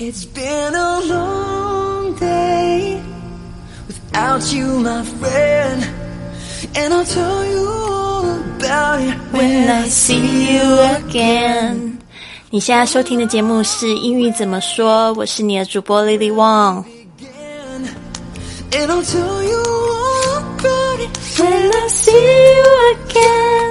It's been a long day without you, my friend. And I'll tell you all about it When I see you again。你现在收听的节目是英语怎么说？我是你的主播 Lily Wong。 again. And I'll tell you all about it When I see you again。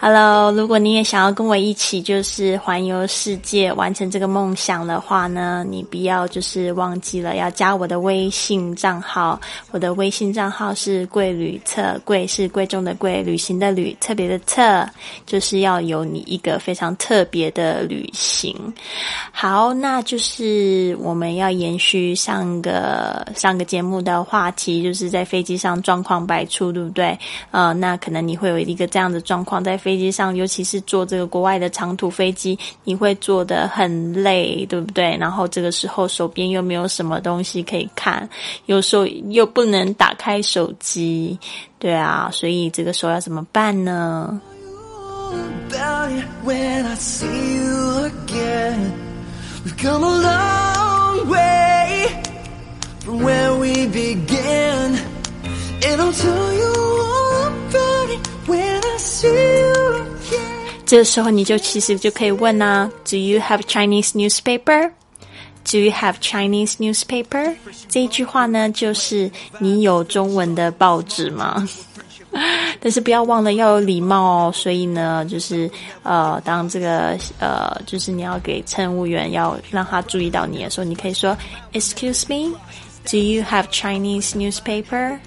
Hello，如果你也想要跟我一起就是环游世界，完成这个梦想的话呢，你不要就是忘记了要加我的微信账号。我的微信账号是贵旅特，贵是贵重的贵，旅行的旅，特别的特，就是要有你一个非常特别的旅行。好，那就是我们要延续上个上个节目的话题，就是在飞机上状况百出，对不对？呃，那可能你会有一个这样的状况，在飞飞机上，尤其是坐这个国外的长途飞机，你会坐得很累，对不对？然后这个时候手边又没有什么东西可以看，有时候又不能打开手机，对啊，所以这个时候要怎么办呢？这时候你就其实就可以问啊，Do you have Chinese newspaper? Do you have Chinese newspaper? 这一句话呢，就是你有中文的报纸吗？但是不要忘了要有礼貌哦。所以呢，就是呃，当这个呃，就是你要给乘务员要让他注意到你的时候，你可以说 Excuse me, Do you have Chinese newspaper?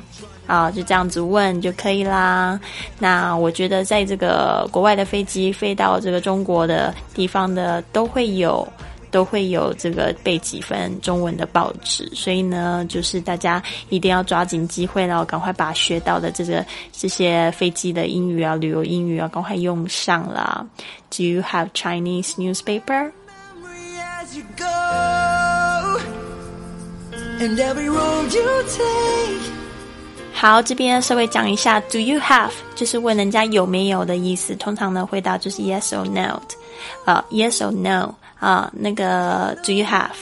啊，就这样子问就可以啦。那我觉得在这个国外的飞机飞到这个中国的地方的都会有。都会有这个背几份中文的报纸，所以呢，就是大家一定要抓紧机会了，赶快把学到的这个这些飞机的英语啊、旅游英语啊，赶快用上啦。Do you have Chinese newspaper? And every road you take. 好，这边稍微讲一下，Do you have 就是问人家有没有的意思。通常呢，回答就是 yes or no，呃，yes or no 啊、那个 Do you have？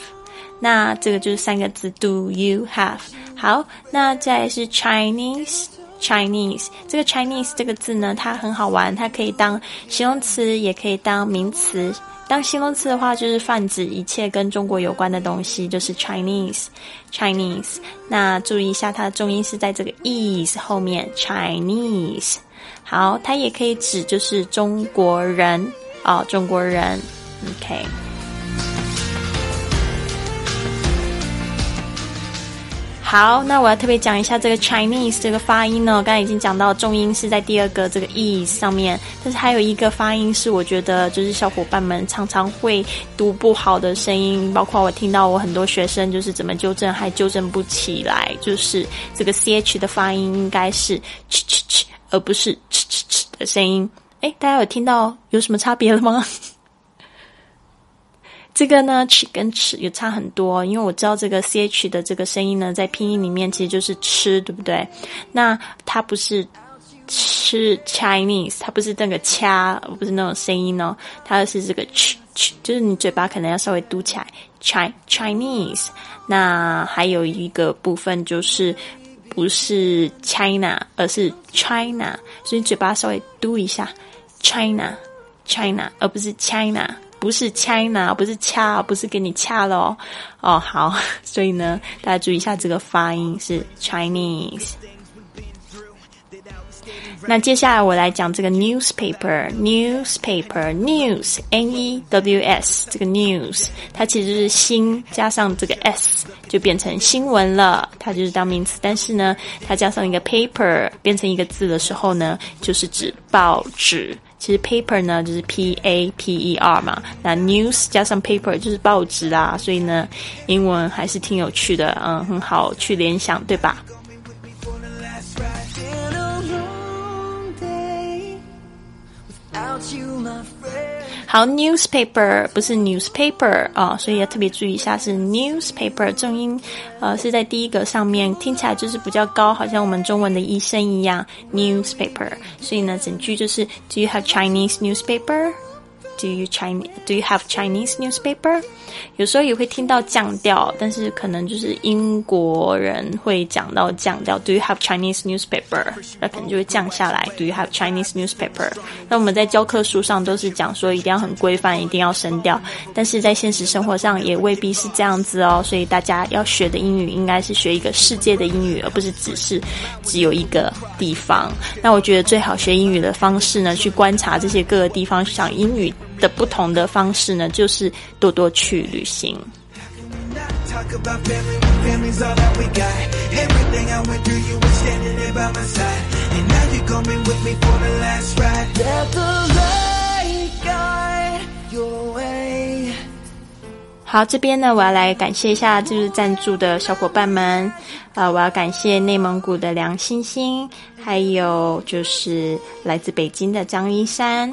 那这个就是三个字，Do you have？好，那再是 Chinese。Chinese 这个 Chinese 这个字呢，它很好玩，它可以当形容词，也可以当名词。当形容词的话，就是泛指一切跟中国有关的东西，就是 Chinese。Chinese。那注意一下，它的重音是在这个 is 后面，Chinese。好，它也可以指就是中国人啊、中国人。OK。好，那我要特别讲一下这个 Chinese 这个发音呢。刚才已经讲到重音是在第二个这个 is 上面，但是还有一个发音是我觉得就是小伙伴们常常会读不好的声音，包括我听到我很多学生就是怎么纠正还纠正不起来，就是这个 ch 的发音应该是 ch ch ch，而不是 ch ch ch 的声音。诶，大家有听到有什么差别了吗？这个呢，ch 跟 ch 也差很多，因为我知道这个 ch 的这个声音呢，在拼音里面其实就是吃，对不对？那它不是吃 Chinese，它不是那个掐，不是那种声音哦，它是这个 ch ch，就是你嘴巴可能要稍微嘟起来，Chi Chinese。那还有一个部分就是不是 China，而是 China，所以嘴巴稍微嘟一下，China China，而不是 China。不是 China，不是掐，不是给你掐了哦。哦，好，所以呢，大家注意一下这个发音是 Chinese。那接下来我来讲这个 newspaper，newspaper，news，n e w s，这个 news，它其实是新加上这个 s 就变成新闻了，它就是当名词。但是呢，它加上一个 paper 变成一个字的时候呢，就是指报纸。其实 paper 呢就是 p a p e r 嘛，那 news 加上 paper 就是报纸啦，所以呢，英文还是挺有趣的，嗯，很好去联想，对吧？好，newspaper 不是 newspaper 啊、所以要特别注意一下是 newspaper 重音，呃是在第一个上面，听起来就是比较高，好像我们中文的医生一样 newspaper。所以呢，整句就是 Do you have Chinese newspaper? Do you Chinese Do you have Chinese newspaper？有时候也会听到降调，但是可能就是英国人会讲到降调。Do you have Chinese newspaper？那可能就会降下来。Do you have Chinese newspaper？那我们在教科书上都是讲说一定要很规范，一定要声调，但是在现实生活上也未必是这样子哦。所以大家要学的英语应该是学一个世界的英语，而不是只是只有一个地方。那我觉得最好学英语的方式呢，去观察这些各个地方讲英语。的不同的方式呢，就是多多去旅行。好，这边呢，我要来感谢一下就是赞助的小伙伴们。啊，我要感谢内蒙古的梁星星，还有就是来自北京的张一山。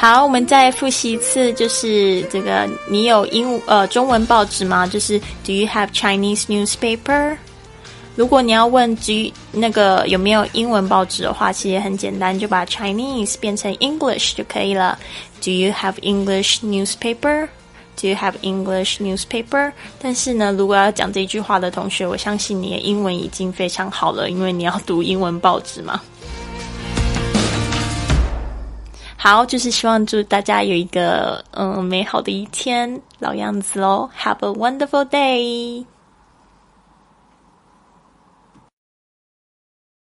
好，我们再复习一次，就是这个，你有英呃中文报纸吗？就是 Do you have Chinese newspaper？如果你要问 Do 那个有没有英文报纸的话，其实也很简单，就把 Chinese 变成 English 就可以了。Do you have English newspaper？Do you have English newspaper？但是呢，如果要讲这句话的同学，我相信你的英文已经非常好了，因为你要读英文报纸嘛。好，就是希望祝大家有一个嗯美好的一天，老样子喽。Have a wonderful day.